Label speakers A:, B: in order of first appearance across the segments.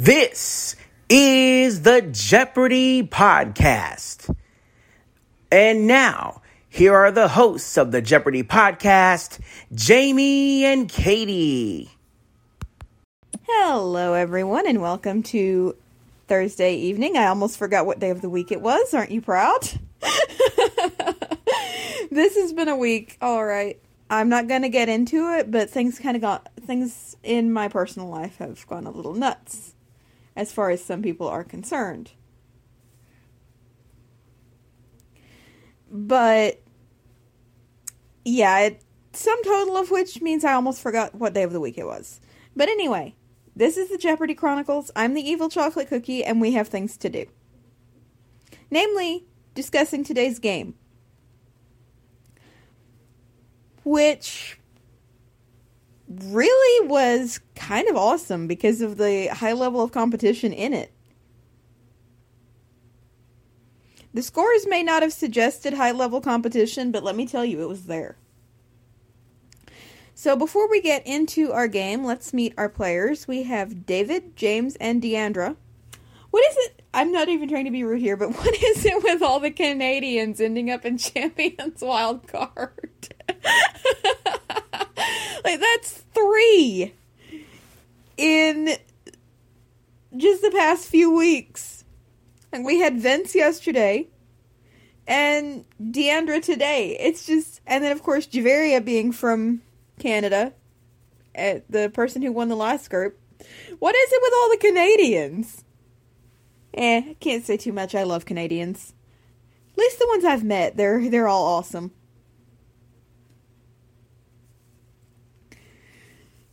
A: This is the Jeopardy Podcast. And now, here are the hosts of the Jeopardy Podcast, Jamie and Katie.
B: Hello, everyone, and welcome to Thursday evening. I almost forgot what day of the week it was. Aren't you proud? this has been a week. All right. I'm not going to get into it, but things kind of got things in my personal life have gone a little nuts as far as sum people are concerned. But yeah, it, some total of which means I almost forgot what day of the week it was. But anyway, this is the Jeopardy Chronicles. I'm the evil chocolate cookie, and we have things to do. Namely, discussing today's game. Which really was kind of awesome because of the high level of competition in it. The scores may not have suggested high level competition, but let me tell you, it was there. So before we get into our game, let's meet our players. We have David, James, and Deandra. What is it? I'm not even trying to be rude here, but what is it with all the Canadians ending up in Champions Wild Card? Like that's three in just the past few weeks. And we had Vince yesterday and Deandra today. It's just and then of course Juveria being from Canada, uh, the person who won the last group. What is it with all the Canadians? Eh, can't say too much. I love Canadians. At least the ones I've met. They're they're all awesome.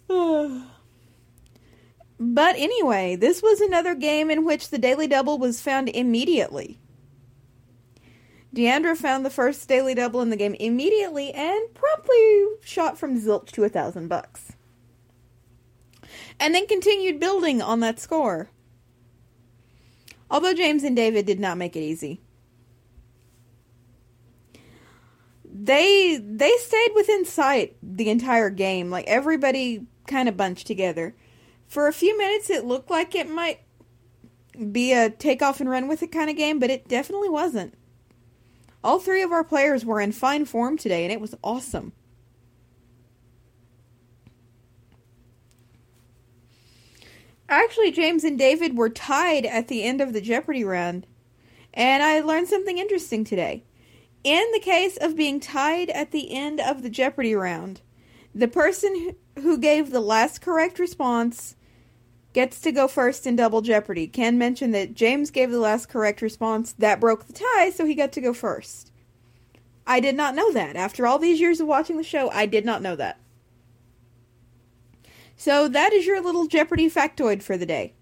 B: but anyway, this was another game in which the Daily Double was found immediately. Deandra found the first Daily Double in the game immediately and promptly shot from zilch to a thousand bucks. And then continued building on that score. Although James and David did not make it easy. They they stayed within sight the entire game. Like everybody kind of bunched together. For a few minutes, it looked like it might be a take off and run with it kind of game, but it definitely wasn't. All three of our players were in fine form today, and it was awesome. Actually, James and David were tied at the end of the Jeopardy round, and I learned something interesting today. In the case of being tied at the end of the Jeopardy round, the person who gave the last correct response gets to go first in Double Jeopardy. Ken mentioned that James gave the last correct response. That broke the tie, so he got to go first. I did not know that. After all these years of watching the show, I did not know that. So that is your little Jeopardy factoid for the day.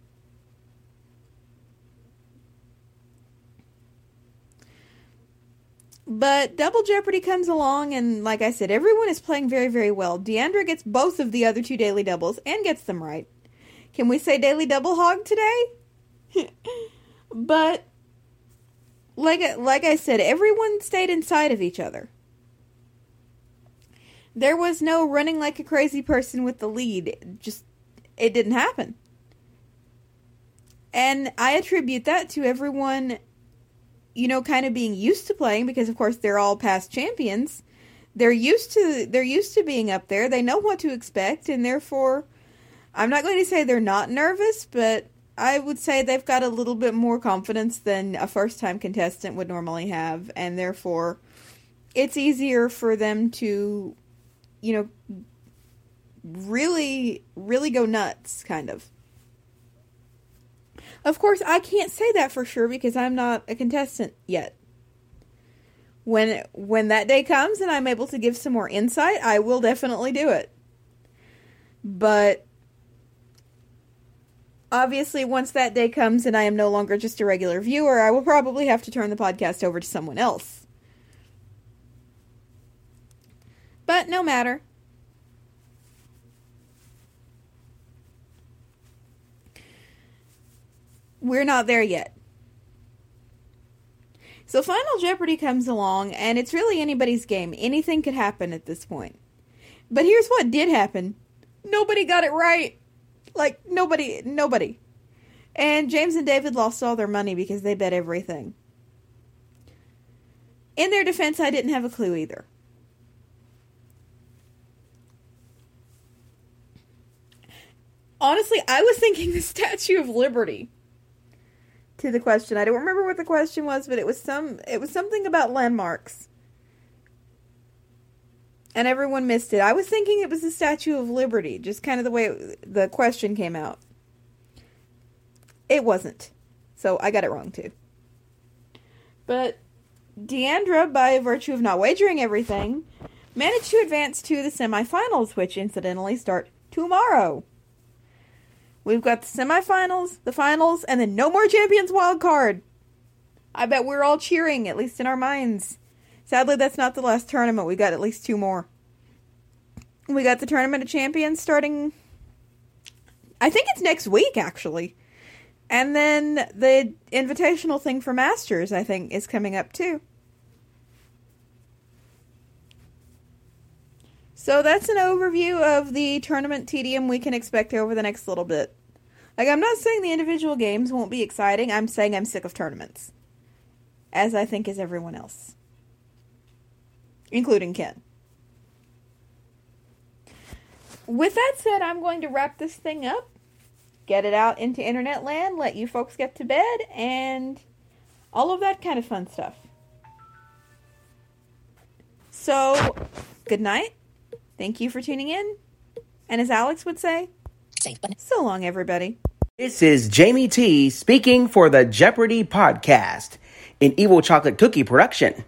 B: But Double Jeopardy comes along, and like I said, everyone is playing very, very well. Deandra gets both of the other two daily doubles and gets them right. Can we say daily double hog today? but like like I said, everyone stayed inside of each other. There was no running like a crazy person with the lead. It just it didn't happen. And I attribute that to everyone you know kind of being used to playing because of course they're all past champions. They're used to they're used to being up there. They know what to expect and therefore I'm not going to say they're not nervous, but I would say they've got a little bit more confidence than a first time contestant would normally have, and therefore it's easier for them to, you know, really, really go nuts, kind of. Of course, I can't say that for sure because I'm not a contestant yet. When when that day comes and I'm able to give some more insight, I will definitely do it. But obviously, once that day comes and I am no longer just a regular viewer, I will probably have to turn the podcast over to someone else. But no matter. We're not there yet. So Final Jeopardy comes along, and it's really anybody's game. Anything could happen at this point. But here's what did happen nobody got it right. Like nobody, nobody. And James and David lost all their money because they bet everything. In their defense, I didn't have a clue either. Honestly, I was thinking the Statue of Liberty to the question. I don't remember what the question was, but it was some it was something about landmarks. And everyone missed it. I was thinking it was the Statue of Liberty, just kind of the way it, the question came out. It wasn't. So I got it wrong too. But Deandra, by virtue of not wagering everything, managed to advance to the semifinals, which incidentally start tomorrow. We've got the semifinals, the finals, and then no more champions wild card. I bet we're all cheering, at least in our minds. Sadly, that's not the last tournament. We got at least two more. We got the tournament of champions starting. I think it's next week, actually. And then the invitational thing for Masters, I think, is coming up too. So that's an overview of the tournament tedium we can expect over the next little bit. Like, I'm not saying the individual games won't be exciting, I'm saying I'm sick of tournaments. As I think is everyone else, including Ken. With that said, I'm going to wrap this thing up, get it out into internet land, let you folks get to bed, and all of that kind of fun stuff. So, good night Thank you for tuning in. And as Alex would say, so long, everybody.
A: This is Jamie T speaking for the Jeopardy podcast, an Evil Chocolate Cookie production.